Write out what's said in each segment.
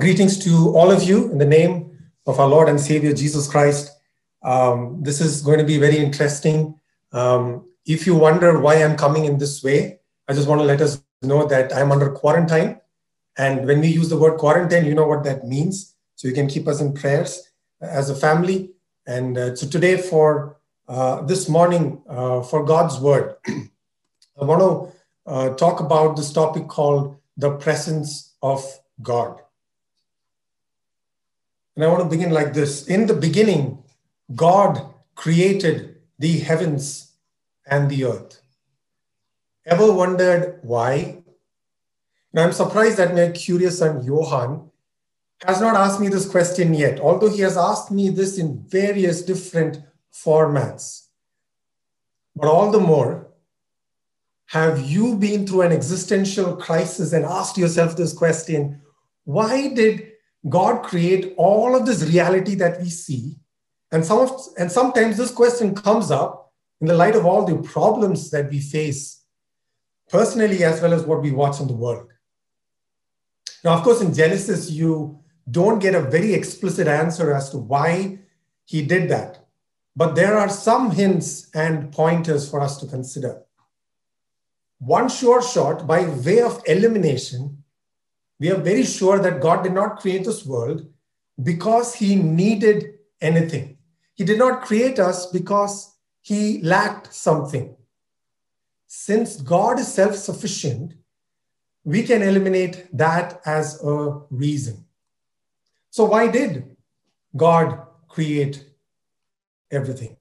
Greetings to all of you in the name of our Lord and Savior Jesus Christ. Um, this is going to be very interesting. Um, if you wonder why I'm coming in this way, I just want to let us know that I'm under quarantine. And when we use the word quarantine, you know what that means. So you can keep us in prayers as a family. And uh, so today, for uh, this morning, uh, for God's word, I want to uh, talk about this topic called the presence of God. And I want to begin like this In the beginning, God created the heavens and the earth. Ever wondered why? Now, I'm surprised that my curious son Johan has not asked me this question yet, although he has asked me this in various different formats. But all the more, have you been through an existential crisis and asked yourself this question why did God create all of this reality that we see? And, some of, and sometimes this question comes up in the light of all the problems that we face personally as well as what we watch in the world. Now, of course, in Genesis, you don't get a very explicit answer as to why he did that. But there are some hints and pointers for us to consider. One sure shot, by way of elimination, we are very sure that God did not create this world because he needed anything. He did not create us because he lacked something. Since God is self sufficient, we can eliminate that as a reason. So, why did God create everything?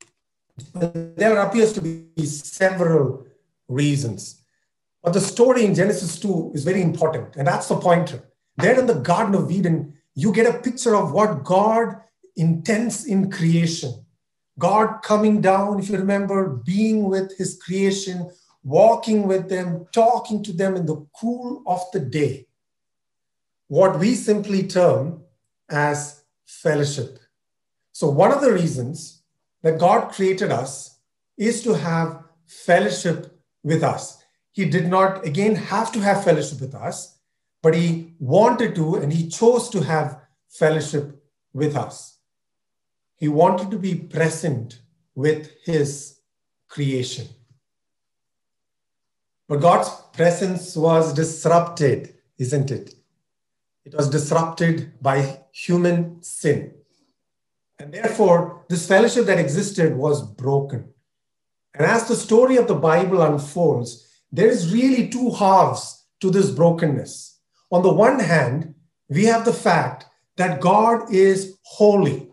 There appears to be several reasons. But the story in Genesis 2 is very important, and that's the pointer. There in the Garden of Eden, you get a picture of what God intends in creation. God coming down, if you remember, being with his creation, walking with them, talking to them in the cool of the day. What we simply term as fellowship. So, one of the reasons that God created us is to have fellowship with us. He did not, again, have to have fellowship with us, but he wanted to and he chose to have fellowship with us. He wanted to be present with his creation. But God's presence was disrupted, isn't it? It was disrupted by human sin. And therefore, this fellowship that existed was broken. And as the story of the Bible unfolds, there is really two halves to this brokenness. On the one hand, we have the fact that God is holy,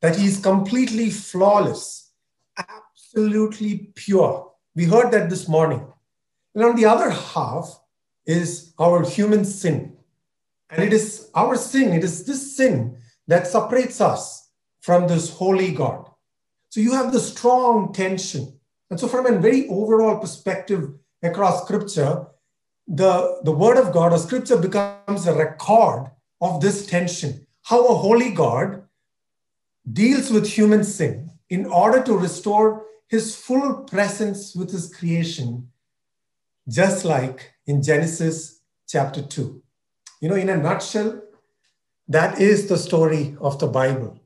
that He is completely flawless, absolutely pure. We heard that this morning. And on the other half is our human sin. And it is our sin, it is this sin that separates us from this holy God. So you have the strong tension. And so, from a very overall perspective, across scripture, the, the word of God or scripture becomes a record of this tension. How a holy God deals with human sin in order to restore his full presence with his creation, just like in Genesis chapter 2. You know, in a nutshell, that is the story of the Bible.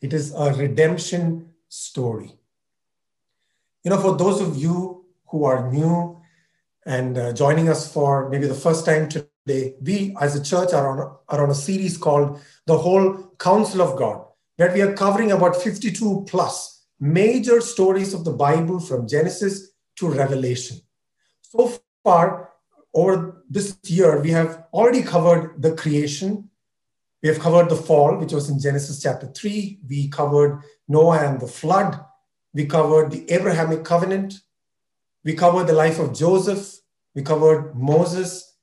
It is a redemption story. You know, for those of you who are new and uh, joining us for maybe the first time today, we as a church are on, are on a series called The Whole Counsel of God, where we are covering about 52 plus major stories of the Bible from Genesis to Revelation. So far, over this year, we have already covered the creation. We have covered the fall, which was in Genesis chapter 3. We covered Noah and the flood. We covered the Abrahamic covenant. We covered the life of Joseph. We covered Moses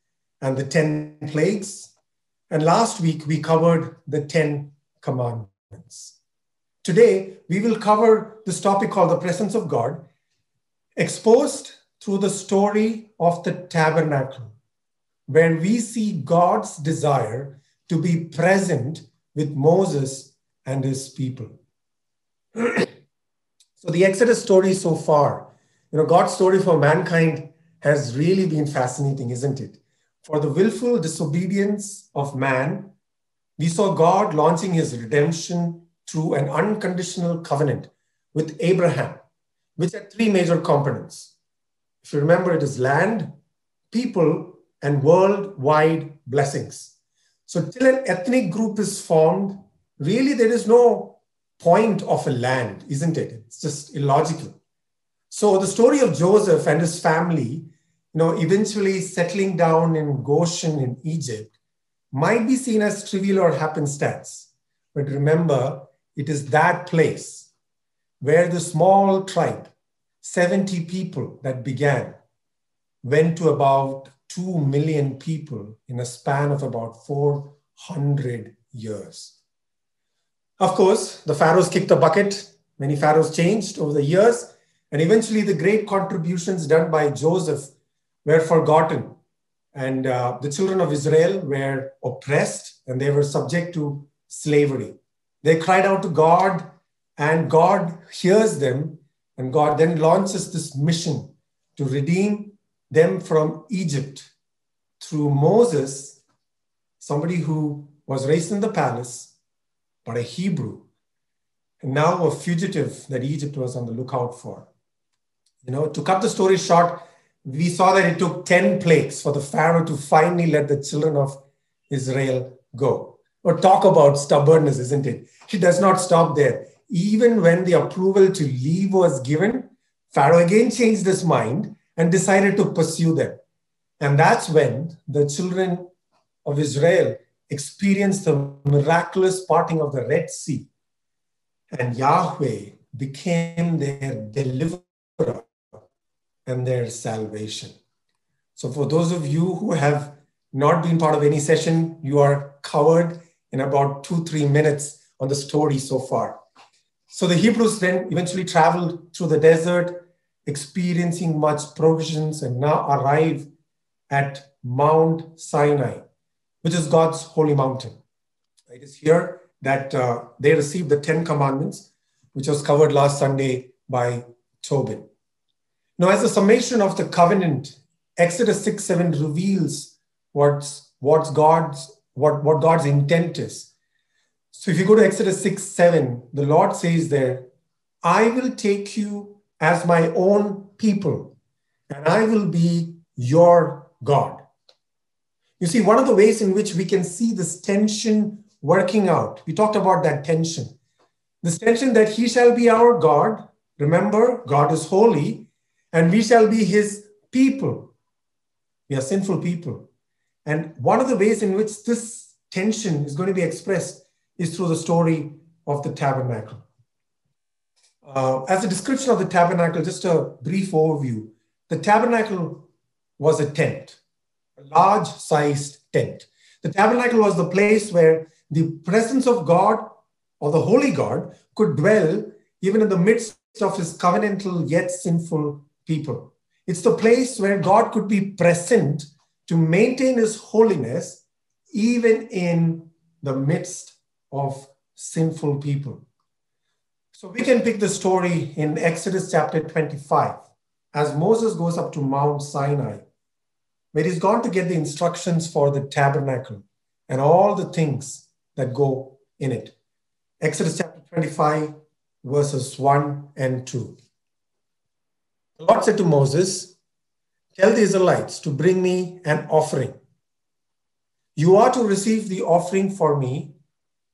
and the 10 plagues. And last week, we covered the 10 commandments. Today, we will cover this topic called the presence of God, exposed through the story of the tabernacle, where we see God's desire to be present with Moses and his people. so, the Exodus story so far, you know, God's story for mankind has really been fascinating, isn't it? for the willful disobedience of man, we saw God launching his redemption through an unconditional covenant with Abraham, which had three major components. If you remember, it is land, people, and worldwide blessings. So, till an ethnic group is formed, really there is no point of a land, isn't it? It's just illogical. So, the story of Joseph and his family you know, eventually settling down in Goshen in Egypt might be seen as trivial or happenstance. But remember, it is that place where the small tribe, 70 people that began, went to about 2 million people in a span of about 400 years. Of course, the pharaohs kicked the bucket. Many pharaohs changed over the years. And eventually, the great contributions done by Joseph were forgotten. And uh, the children of Israel were oppressed and they were subject to slavery. They cried out to God, and God hears them. And God then launches this mission to redeem them from Egypt through Moses, somebody who was raised in the palace, but a Hebrew, and now a fugitive that Egypt was on the lookout for. You know, to cut the story short, we saw that it took 10 plagues for the Pharaoh to finally let the children of Israel go. Or talk about stubbornness, isn't it? He does not stop there. Even when the approval to leave was given, Pharaoh again changed his mind and decided to pursue them. And that's when the children of Israel experienced the miraculous parting of the Red Sea. And Yahweh became their deliverer and their salvation. So, for those of you who have not been part of any session, you are covered in about two, three minutes on the story so far. So, the Hebrews then eventually traveled through the desert, experiencing much provisions, and now arrive at Mount Sinai, which is God's holy mountain. It is here that uh, they received the Ten Commandments, which was covered last Sunday by Tobin. Now, as a summation of the covenant, Exodus 6 7 reveals what's, what's God's, what, what God's intent is. So if you go to Exodus 6 7, the Lord says there, I will take you as my own people, and I will be your God. You see, one of the ways in which we can see this tension working out, we talked about that tension. This tension that he shall be our God. Remember, God is holy, and we shall be his people. We are sinful people. And one of the ways in which this tension is going to be expressed is through the story of the tabernacle. Uh, as a description of the tabernacle, just a brief overview. The tabernacle was a tent, a large sized tent. The tabernacle was the place where the presence of God or the holy God could dwell even in the midst of his covenantal yet sinful people. It's the place where God could be present to maintain his holiness even in the midst of sinful people. So we can pick the story in Exodus chapter 25 as Moses goes up to Mount Sinai, where he's gone to get the instructions for the tabernacle and all the things that go in it. Exodus chapter 25, verses 1 and 2. The Lord said to Moses, Tell the Israelites to bring me an offering. You are to receive the offering for me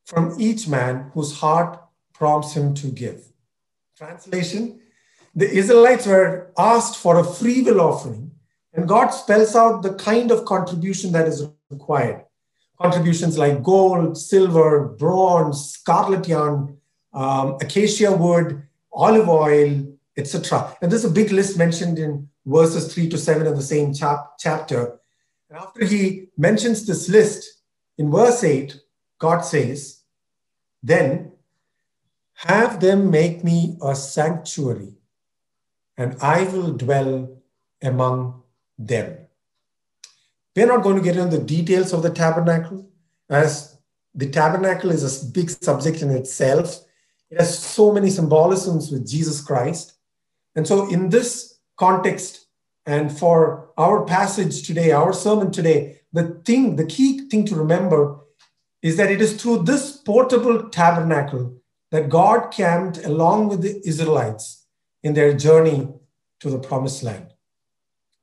from each man whose heart prompts him to give. Translation The Israelites were asked for a free will offering, and God spells out the kind of contribution that is required. Contributions like gold, silver, bronze, scarlet yarn, um, acacia wood, olive oil, etc. And there's a big list mentioned in verses 3 to 7 of the same chap- chapter. And after he mentions this list, in verse 8, God says, Then have them make me a sanctuary, and I will dwell among them. We're not going to get into the details of the tabernacle, as the tabernacle is a big subject in itself. It has so many symbolisms with Jesus Christ. And so, in this context, and for our passage today, our sermon today, the thing, the key thing to remember is that it is through this portable tabernacle that God camped along with the Israelites in their journey to the promised land.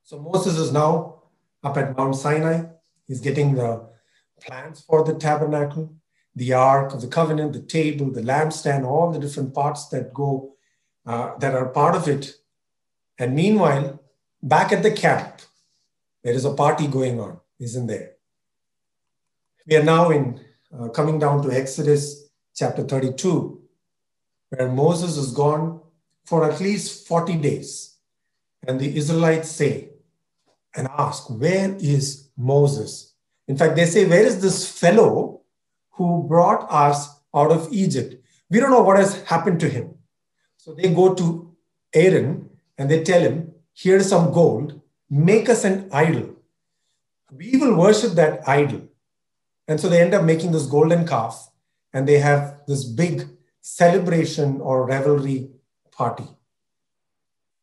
So Moses is now up at Mount Sinai. He's getting the plans for the tabernacle, the ark of the covenant, the table, the lampstand, all the different parts that go uh, that are part of it. And meanwhile, back at the camp, there is a party going on, isn't there? We are now in uh, coming down to Exodus chapter 32, where Moses is gone for at least 40 days. And the Israelites say and ask, Where is Moses? In fact, they say, Where is this fellow who brought us out of Egypt? We don't know what has happened to him. So they go to Aaron and they tell him, Here's some gold, make us an idol. We will worship that idol. And so they end up making this golden calf and they have this big celebration or revelry party.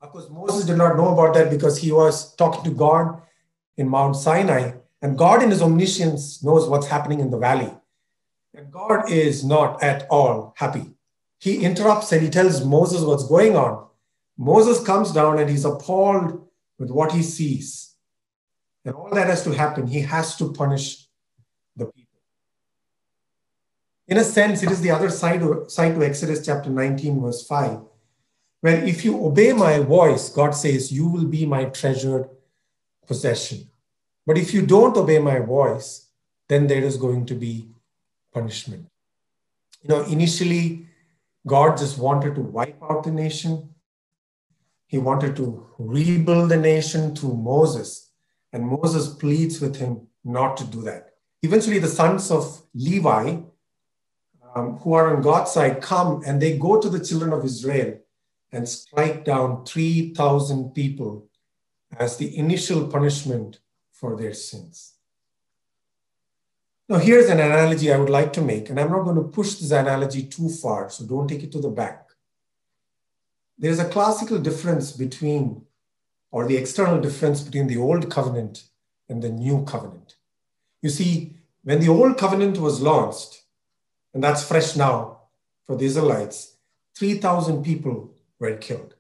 Of course, Moses did not know about that because he was talking to God in Mount Sinai, and God, in his omniscience, knows what's happening in the valley. And God is not at all happy. He interrupts and he tells Moses what's going on. Moses comes down and he's appalled with what he sees. And all that has to happen. He has to punish the people. In a sense, it is the other side, side to Exodus chapter 19, verse 5, where if you obey my voice, God says, you will be my treasured possession. But if you don't obey my voice, then there is going to be punishment. You know, initially, God just wanted to wipe out the nation. He wanted to rebuild the nation through Moses. And Moses pleads with him not to do that. Eventually, the sons of Levi, um, who are on God's side, come and they go to the children of Israel and strike down 3,000 people as the initial punishment for their sins. Now, here's an analogy I would like to make, and I'm not going to push this analogy too far, so don't take it to the bank. There's a classical difference between, or the external difference between the old covenant and the new covenant. You see, when the old covenant was launched, and that's fresh now for the Israelites, 3,000 people were killed.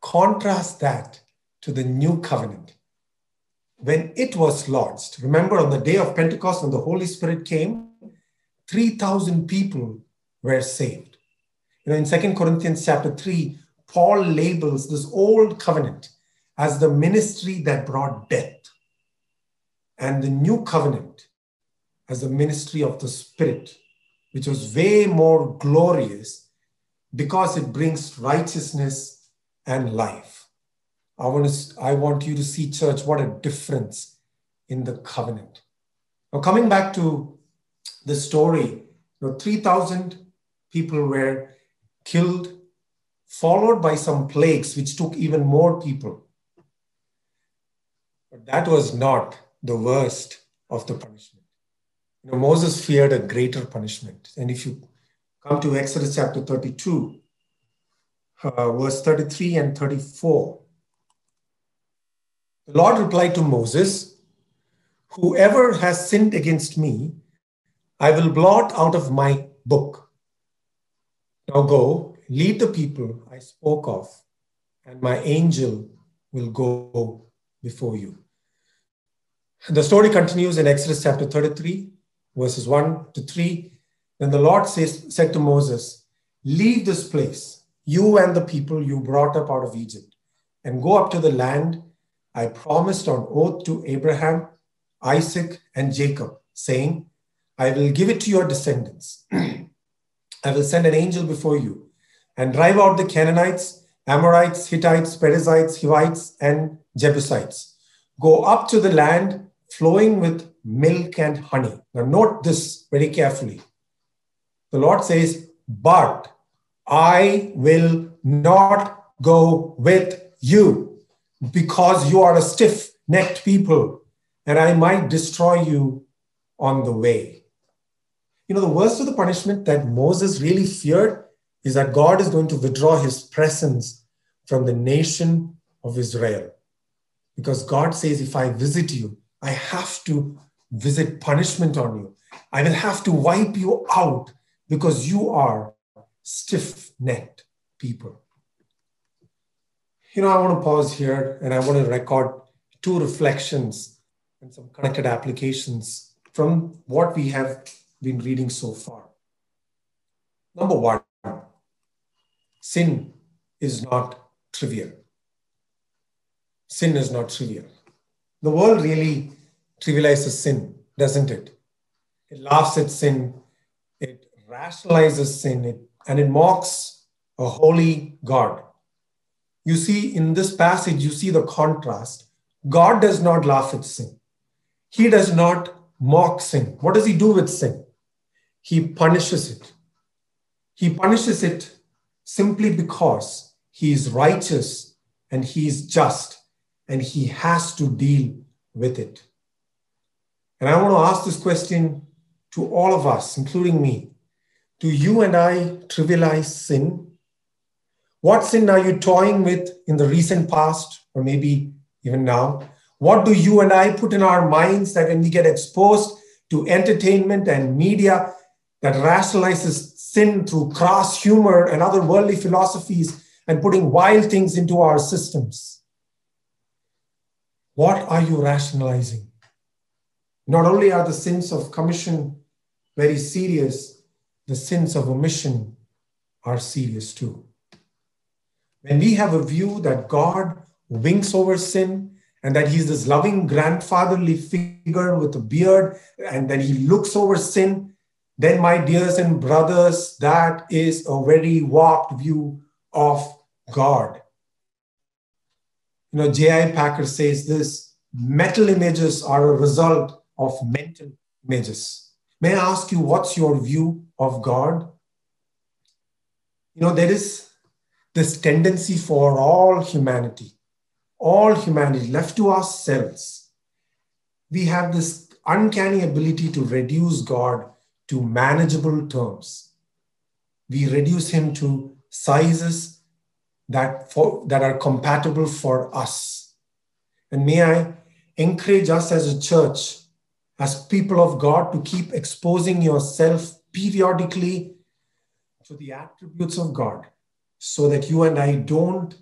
Contrast that to the new covenant. When it was launched, remember on the day of Pentecost, when the Holy Spirit came, 3,000 people were saved. You know, in Second Corinthians chapter 3, Paul labels this old covenant as the ministry that brought death and the new covenant as the ministry of the Spirit, which was way more glorious because it brings righteousness and life. I want, to, I want you to see, church, what a difference in the covenant. Now, coming back to the story, you know, 3,000 people were killed, followed by some plagues, which took even more people. But that was not the worst of the punishment. You know, Moses feared a greater punishment. And if you come to Exodus chapter 32, uh, verse 33 and 34, the Lord replied to Moses, Whoever has sinned against me, I will blot out of my book. Now go, lead the people I spoke of, and my angel will go before you. The story continues in Exodus chapter 33, verses 1 to 3. Then the Lord says, said to Moses, Leave this place, you and the people you brought up out of Egypt, and go up to the land I promised on oath to Abraham, Isaac, and Jacob, saying, I will give it to your descendants. I will send an angel before you and drive out the Canaanites, Amorites, Hittites, Perizzites, Hivites, and Jebusites. Go up to the land flowing with milk and honey. Now, note this very carefully. The Lord says, But I will not go with you because you are a stiff necked people, and I might destroy you on the way. You know, the worst of the punishment that Moses really feared is that God is going to withdraw his presence from the nation of Israel. Because God says, If I visit you, I have to visit punishment on you. I will have to wipe you out because you are stiff necked people. You know, I want to pause here and I want to record two reflections and some connected applications from what we have been reading so far. Number one, sin is not trivial. Sin is not trivial. The world really trivializes sin, doesn't it? It laughs at sin, it rationalizes sin, it, and it mocks a holy God. You see, in this passage, you see the contrast. God does not laugh at sin, He does not mock sin. What does He do with sin? He punishes it. He punishes it simply because He is righteous and He is just and He has to deal with it. And I want to ask this question to all of us, including me. Do you and I trivialize sin? What sin are you toying with in the recent past, or maybe even now? What do you and I put in our minds that when we get exposed to entertainment and media that rationalizes sin through crass humor and other worldly philosophies and putting wild things into our systems? What are you rationalizing? Not only are the sins of commission very serious, the sins of omission are serious too. When we have a view that God winks over sin and that he's this loving grandfatherly figure with a beard and that he looks over sin, then, my dears and brothers, that is a very warped view of God. You know, J.I. Packer says this metal images are a result of mental images. May I ask you, what's your view of God? You know, there is this tendency for all humanity, all humanity left to ourselves. We have this uncanny ability to reduce God to manageable terms. We reduce him to sizes that, for, that are compatible for us. And may I encourage us as a church as people of God to keep exposing yourself periodically to the attributes of God so that you and I don't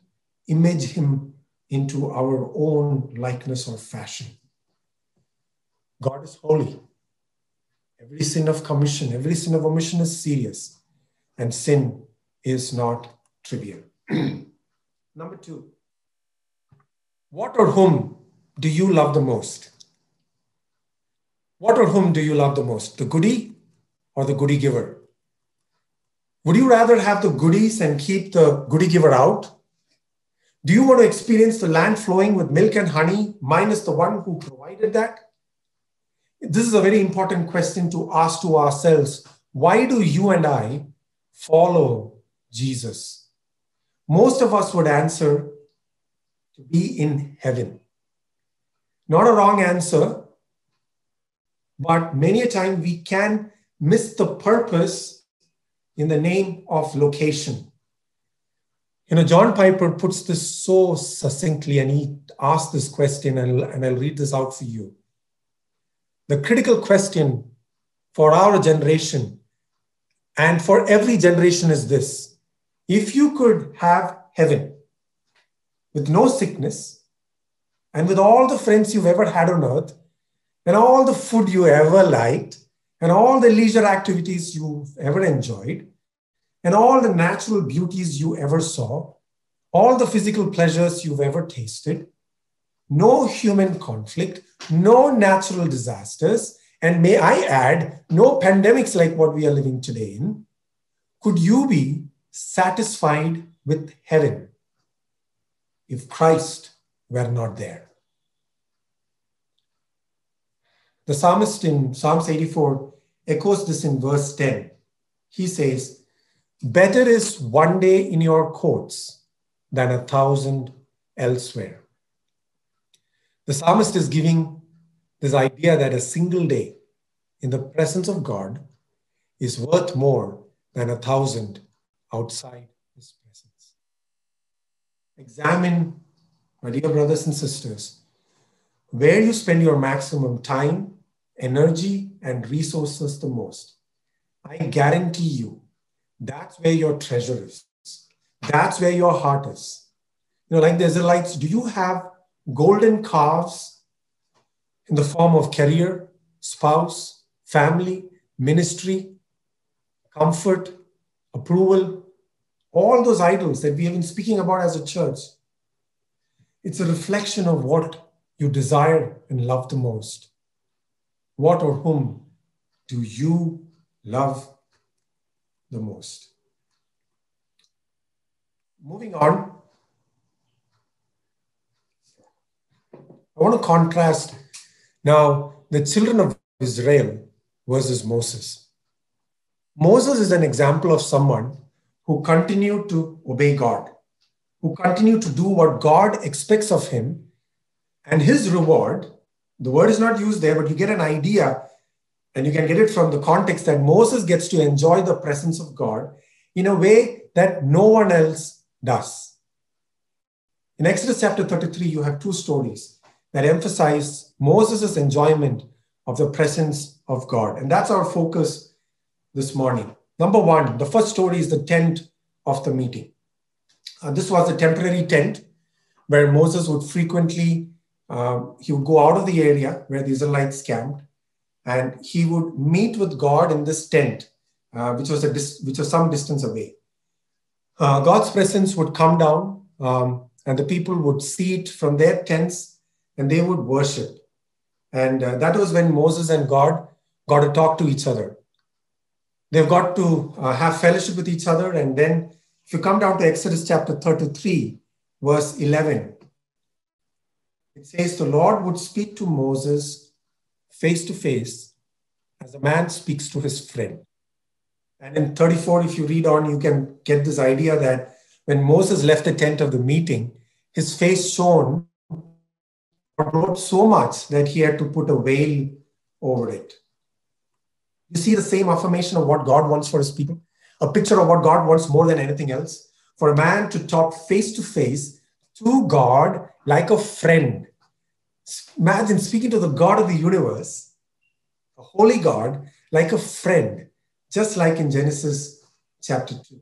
image him into our own likeness or fashion. God is holy. Every sin of commission, every sin of omission is serious, and sin is not trivial. Number two, what or whom do you love the most? What or whom do you love the most, the goody or the goody giver? Would you rather have the goodies and keep the goody giver out? Do you want to experience the land flowing with milk and honey minus the one who provided that? This is a very important question to ask to ourselves. Why do you and I follow Jesus? Most of us would answer to be in heaven. Not a wrong answer, but many a time we can miss the purpose in the name of location. You know, John Piper puts this so succinctly, and he asked this question, and, and I'll read this out for you. The critical question for our generation and for every generation is this if you could have heaven with no sickness and with all the friends you've ever had on earth, and all the food you ever liked, and all the leisure activities you've ever enjoyed, and all the natural beauties you ever saw, all the physical pleasures you've ever tasted, no human conflict, no natural disasters, and may I add, no pandemics like what we are living today in, could you be satisfied with heaven if Christ were not there? The psalmist in Psalms 84 echoes this in verse 10. He says, Better is one day in your courts than a thousand elsewhere. The psalmist is giving this idea that a single day in the presence of God is worth more than a thousand outside his presence. Examine, my dear brothers and sisters, where you spend your maximum time, energy, and resources the most. I guarantee you that's where your treasure is. That's where your heart is. You know, like the Israelites, do you have golden calves in the form of career, spouse, family, ministry, comfort, approval, all those idols that we have been speaking about as a church? It's a reflection of what you desire and love the most. What or whom do you love the most? Moving on, I want to contrast now the children of Israel versus Moses. Moses is an example of someone who continued to obey God, who continued to do what God expects of him, and his reward. The word is not used there, but you get an idea, and you can get it from the context that Moses gets to enjoy the presence of God in a way that no one else does. In Exodus chapter 33, you have two stories that emphasize Moses' enjoyment of the presence of God. And that's our focus this morning. Number one, the first story is the tent of the meeting. Uh, this was a temporary tent where Moses would frequently, uh, he would go out of the area where the Israelites camped and he would meet with God in this tent, uh, which, was a dis- which was some distance away. Uh, God's presence would come down um, and the people would see it from their tents and they would worship. And uh, that was when Moses and God got to talk to each other. They've got to uh, have fellowship with each other. And then, if you come down to Exodus chapter 33, verse 11, it says, The Lord would speak to Moses face to face as a man speaks to his friend. And in 34, if you read on, you can get this idea that when Moses left the tent of the meeting, his face shone so much that he had to put a veil over it. You see the same affirmation of what God wants for his people, a picture of what God wants more than anything else. For a man to talk face to face to God like a friend. Imagine speaking to the God of the universe, a holy God, like a friend, just like in Genesis chapter 2.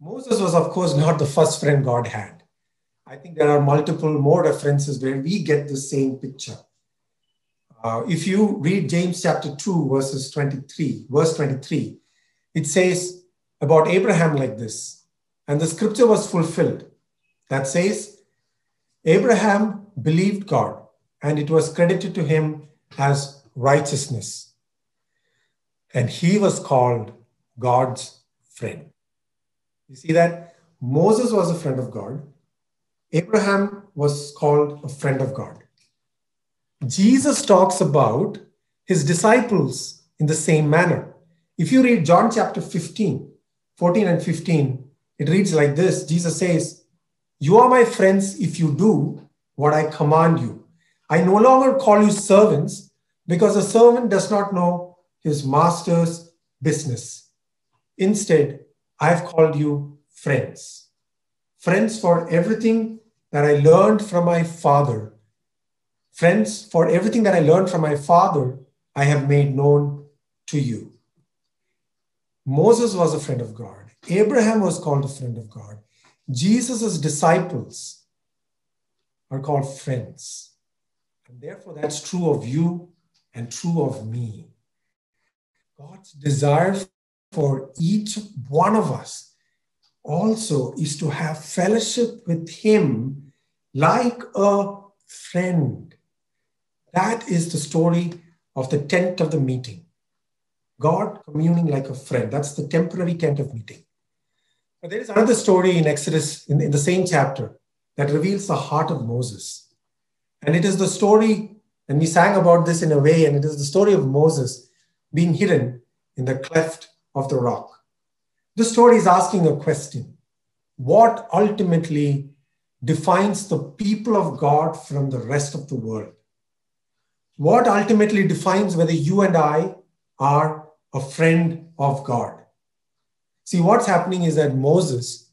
Moses was, of course, not the first friend God had. I think there are multiple more references where we get the same picture. Uh, if you read James chapter 2, verses 23, verse 23, it says about Abraham like this, and the scripture was fulfilled that says, Abraham believed God, and it was credited to him as righteousness. And he was called God's friend. You see that? Moses was a friend of God. Abraham was called a friend of God. Jesus talks about his disciples in the same manner. If you read John chapter 15, 14 and 15, it reads like this Jesus says, You are my friends if you do what I command you. I no longer call you servants because a servant does not know his master's business. Instead, I have called you friends. Friends for everything that I learned from my father. Friends, for everything that I learned from my father, I have made known to you. Moses was a friend of God. Abraham was called a friend of God. Jesus' disciples are called friends. And therefore, that's true of you and true of me. God's desire for each one of us also is to have fellowship with Him like a friend. That is the story of the tent of the meeting. God communing like a friend. That's the temporary tent of meeting. But there is another story in Exodus, in, in the same chapter, that reveals the heart of Moses. And it is the story, and we sang about this in a way, and it is the story of Moses being hidden in the cleft of the rock. This story is asking a question What ultimately defines the people of God from the rest of the world? What ultimately defines whether you and I are a friend of God? See, what's happening is that Moses,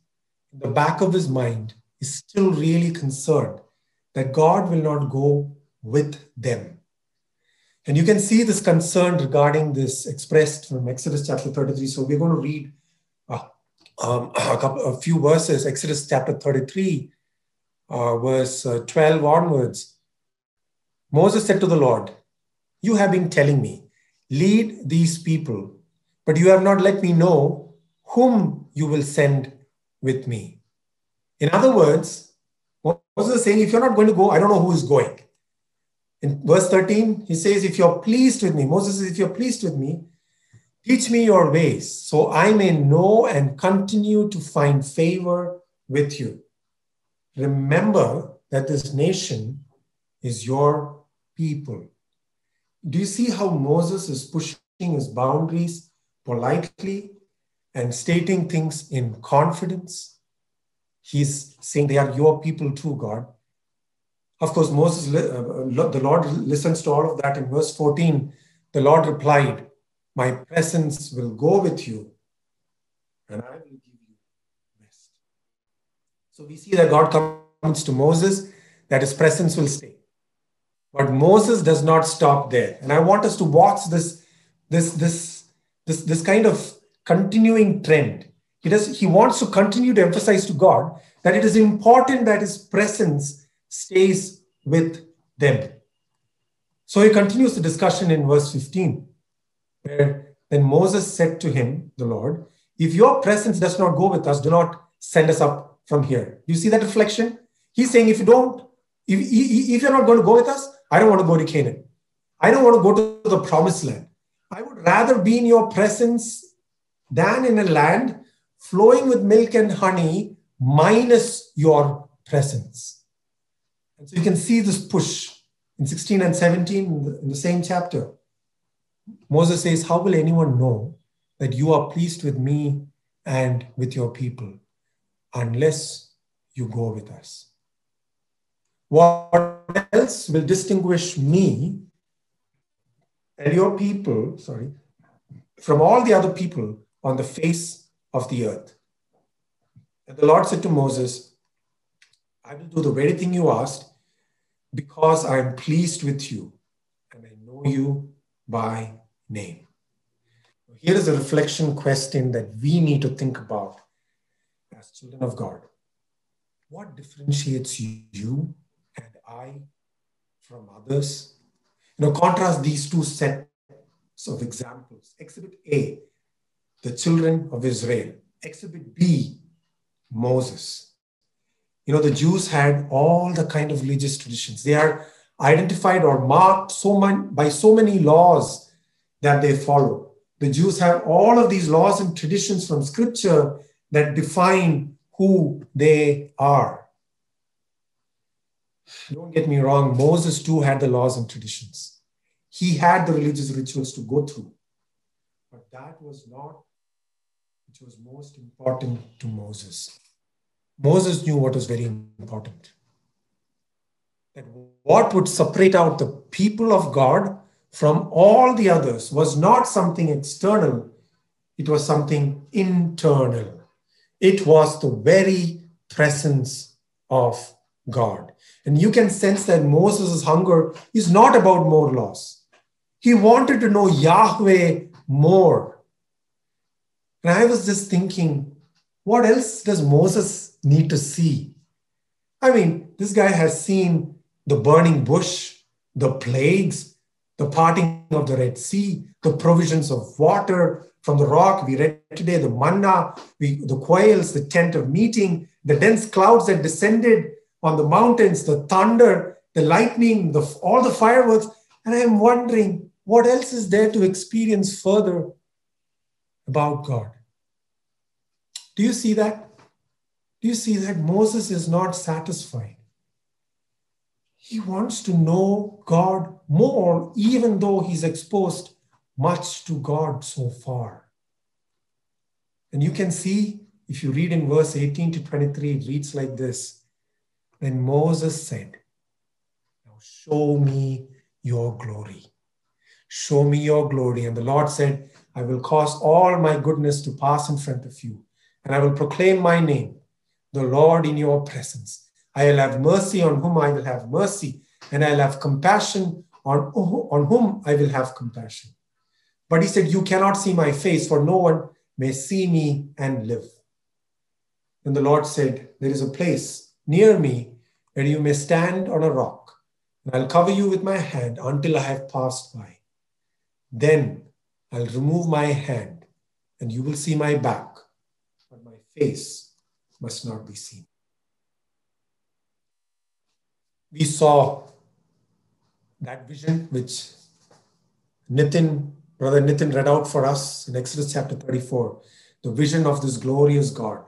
in the back of his mind, is still really concerned that God will not go with them. And you can see this concern regarding this expressed from Exodus chapter 33. So we're going to read uh, um, a, couple, a few verses, Exodus chapter 33, uh, verse uh, 12 onwards. Moses said to the Lord, You have been telling me, lead these people, but you have not let me know whom you will send with me. In other words, Moses is saying, If you're not going to go, I don't know who is going. In verse 13, he says, If you're pleased with me, Moses says, If you're pleased with me, teach me your ways so I may know and continue to find favor with you. Remember that this nation is your people. Do you see how Moses is pushing his boundaries politely and stating things in confidence? He's saying they are your people too, God. Of course, Moses, uh, the Lord listens to all of that. In verse 14, the Lord replied, My presence will go with you, and I will give you rest. So we see that God comes to Moses, that his presence will stay. But Moses does not stop there. And I want us to watch this, this, this, this, this kind of continuing trend. He, does, he wants to continue to emphasize to God that it is important that his presence stays with them. So he continues the discussion in verse 15, where then Moses said to him, the Lord, if your presence does not go with us, do not send us up from here. You see that reflection? He's saying, if you don't, if, if you're not going to go with us, I don't want to go to Canaan. I don't want to go to the promised land. I would rather be in your presence than in a land flowing with milk and honey minus your presence. And so you can see this push in 16 and 17 in the, in the same chapter. Moses says, How will anyone know that you are pleased with me and with your people unless you go with us? What else will distinguish me and your people, sorry, from all the other people on the face of the earth? And the Lord said to Moses, I will do the very thing you asked because I am pleased with you and I know you by name. Here is a reflection question that we need to think about as children of God. What differentiates you and I from others? You know, contrast these two sets of examples. Exhibit A, the children of Israel. Exhibit B, Moses. You know, the Jews had all the kind of religious traditions. They are identified or marked so many, by so many laws that they follow. The Jews have all of these laws and traditions from scripture that define who they are. Don't get me wrong, Moses too had the laws and traditions. He had the religious rituals to go through. But that was not which was most important to Moses. Moses knew what was very important. That what would separate out the people of God from all the others was not something external, it was something internal. It was the very presence of God. And you can sense that Moses' hunger is not about more laws. He wanted to know Yahweh more. And I was just thinking, what else does Moses need to see? I mean, this guy has seen the burning bush, the plagues, the parting of the Red Sea, the provisions of water from the rock. We read today the manna, we, the quails, the tent of meeting, the dense clouds that descended on the mountains, the thunder, the lightning, the, all the fireworks. And I'm wondering, what else is there to experience further about God. Do you see that? Do you see that Moses is not satisfied? He wants to know God more, even though he's exposed much to God so far. And you can see, if you read in verse 18 to 23, it reads like this Then Moses said, Now show me your glory. Show me your glory. And the Lord said, I will cause all my goodness to pass in front of you, and I will proclaim my name, the Lord, in your presence. I will have mercy on whom I will have mercy, and I'll have compassion on, on whom I will have compassion. But he said, You cannot see my face, for no one may see me and live. And the Lord said, There is a place near me where you may stand on a rock, and I'll cover you with my hand until I have passed by. Then I'll remove my hand, and you will see my back, but my face must not be seen. We saw that vision which Nitin, Brother Nitin read out for us in Exodus chapter 34, the vision of this glorious God.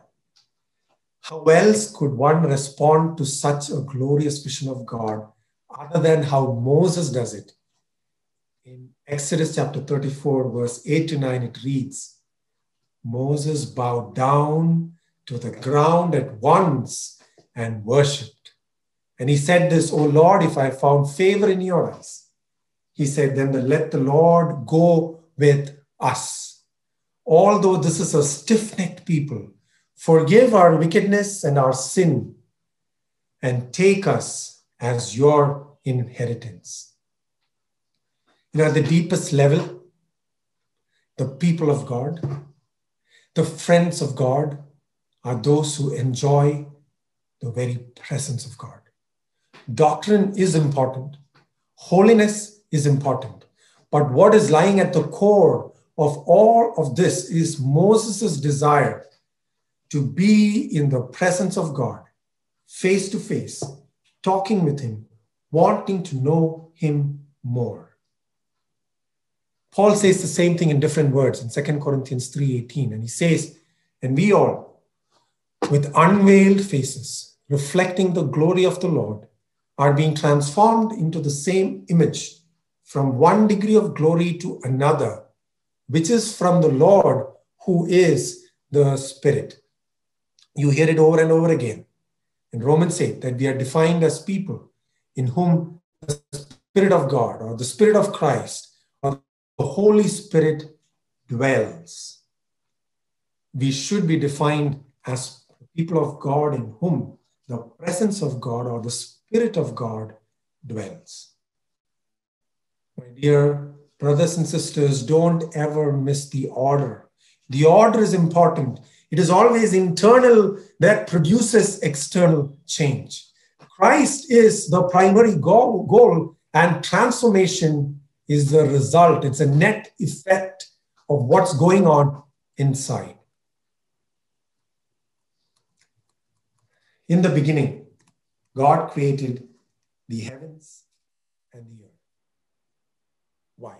How else could one respond to such a glorious vision of God other than how Moses does it? In Exodus chapter 34, verse 8 to 9, it reads Moses bowed down to the ground at once and worshiped. And he said, This, O Lord, if I found favor in your eyes. He said, Then let the Lord go with us. Although this is a stiff necked people, forgive our wickedness and our sin, and take us as your inheritance. You know, at the deepest level, the people of God, the friends of God, are those who enjoy the very presence of God. Doctrine is important, holiness is important. But what is lying at the core of all of this is Moses' desire to be in the presence of God, face to face, talking with Him, wanting to know Him more. Paul says the same thing in different words in 2 Corinthians 3:18 and he says and we all with unveiled faces reflecting the glory of the Lord are being transformed into the same image from one degree of glory to another, which is from the Lord who is the Spirit. You hear it over and over again. In Romans 8, that we are defined as people in whom the Spirit of God or the Spirit of Christ the Holy Spirit dwells. We should be defined as people of God in whom the presence of God or the Spirit of God dwells. My dear brothers and sisters, don't ever miss the order. The order is important. It is always internal that produces external change. Christ is the primary goal, goal, and transformation is the result. It's a net effect of what's going on inside. In the beginning, God created the heavens and the earth. Why?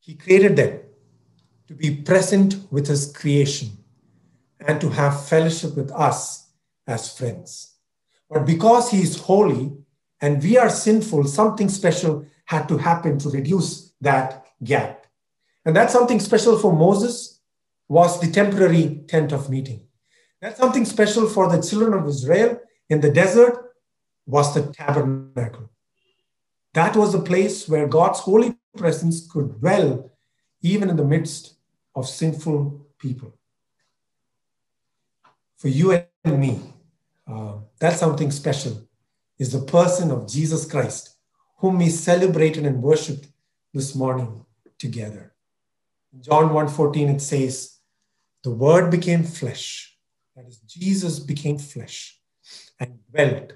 He created them to be present with His creation and to have fellowship with us as friends. But because He is holy and we are sinful, something special had to happen to reduce that gap. And that's something special for Moses was the temporary tent of meeting. That's something special for the children of Israel in the desert was the tabernacle. That was the place where God's holy presence could dwell even in the midst of sinful people. For you and me, uh, that's something special, is the person of Jesus Christ, whom we celebrated and worshiped this morning together. In John 1:14 it says, "The word became flesh." That is, Jesus became flesh and dwelt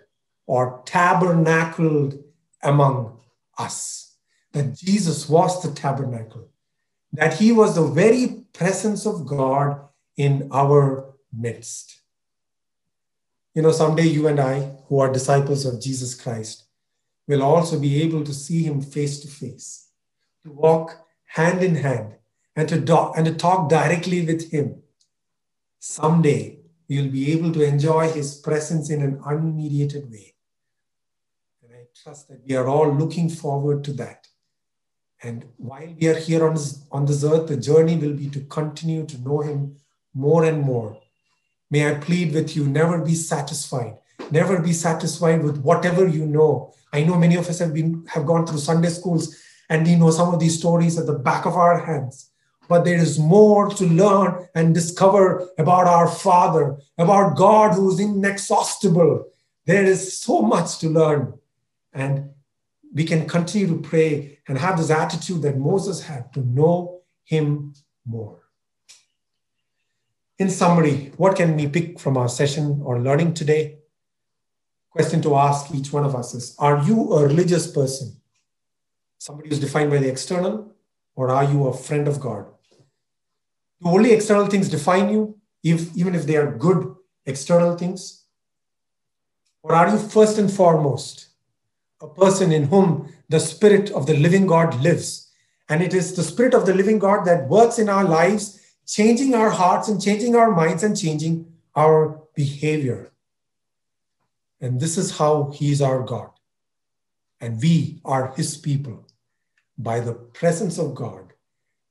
or tabernacled among us. That Jesus was the tabernacle, that he was the very presence of God in our midst. You know, someday you and I, who are disciples of Jesus Christ, will also be able to see him face to face, to walk hand in hand, and to, do- and to talk directly with him. Someday, you'll be able to enjoy his presence in an unmediated way. And I trust that we are all looking forward to that. And while we are here on this, on this earth, the journey will be to continue to know him more and more. May I plead with you, never be satisfied. Never be satisfied with whatever you know. I know many of us have been have gone through Sunday schools and we know some of these stories at the back of our hands but there is more to learn and discover about our Father, about God who is inexhaustible. There is so much to learn And we can continue to pray and have this attitude that Moses had to know him more. In summary, what can we pick from our session or learning today? Question to ask each one of us is Are you a religious person? Somebody who's defined by the external, or are you a friend of God? Do only external things define you, if, even if they are good external things? Or are you first and foremost a person in whom the Spirit of the living God lives? And it is the Spirit of the living God that works in our lives, changing our hearts and changing our minds and changing our behavior. And this is how He is our God. And we are His people by the presence of God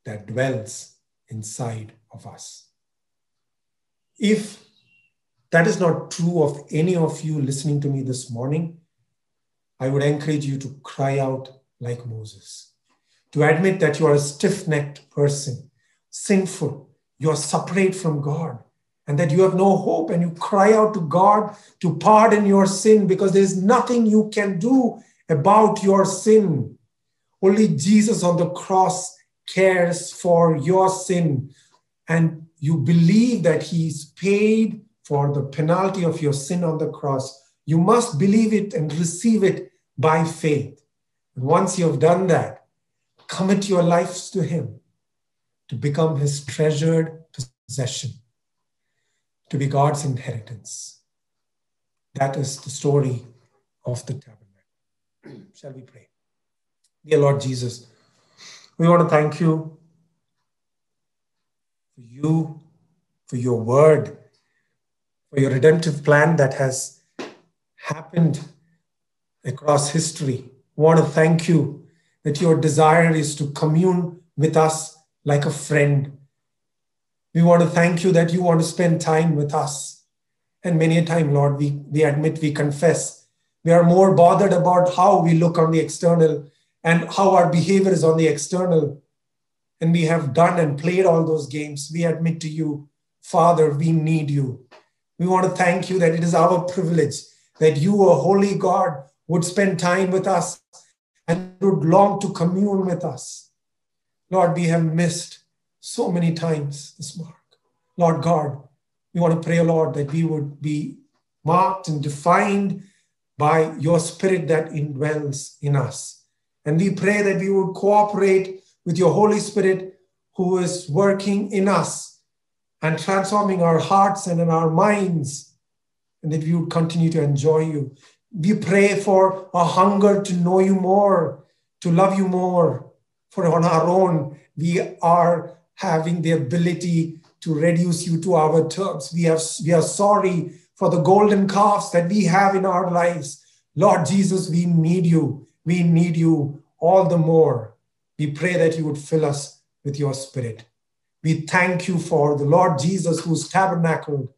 that dwells inside of us. If that is not true of any of you listening to me this morning, I would encourage you to cry out like Moses, to admit that you are a stiff necked person, sinful, you are separate from God, and that you have no hope, and you cry out to God to pardon your sin because there is nothing you can do about your sin. Only Jesus on the cross cares for your sin. And you believe that he's paid for the penalty of your sin on the cross. You must believe it and receive it by faith. And once you have done that, commit your lives to him to become his treasured possession, to be God's inheritance. That is the story of the tabernacle. Shall we pray? Dear Lord Jesus, we want to thank you for you, for your word, for your redemptive plan that has happened across history. We want to thank you that your desire is to commune with us like a friend. We want to thank you that you want to spend time with us. And many a time, Lord, we, we admit, we confess, we are more bothered about how we look on the external and how our behavior is on the external. And we have done and played all those games. We admit to you, Father, we need you. We want to thank you that it is our privilege that you, a holy God, would spend time with us and would long to commune with us. Lord, we have missed so many times this mark. Lord God, we want to pray, Lord, that we would be marked and defined by your spirit that indwells in us. And we pray that we would cooperate with your Holy Spirit who is working in us and transforming our hearts and in our minds, and that we would continue to enjoy you. We pray for a hunger to know you more, to love you more. For on our own, we are having the ability to reduce you to our terms. We, have, we are sorry for the golden calves that we have in our lives. Lord Jesus, we need you. We need you all the more. We pray that you would fill us with your spirit. We thank you for the Lord Jesus who's tabernacled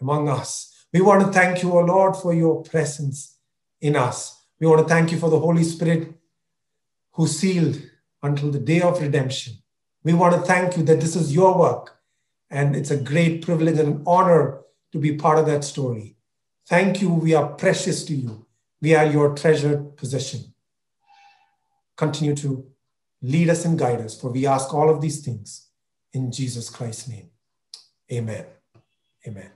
among us. We want to thank you, O Lord, for your presence in us. We want to thank you for the Holy Spirit who sealed until the day of redemption. We want to thank you that this is your work, and it's a great privilege and an honor to be part of that story. Thank you. We are precious to you. We are your treasured possession. Continue to lead us and guide us, for we ask all of these things in Jesus Christ's name. Amen. Amen.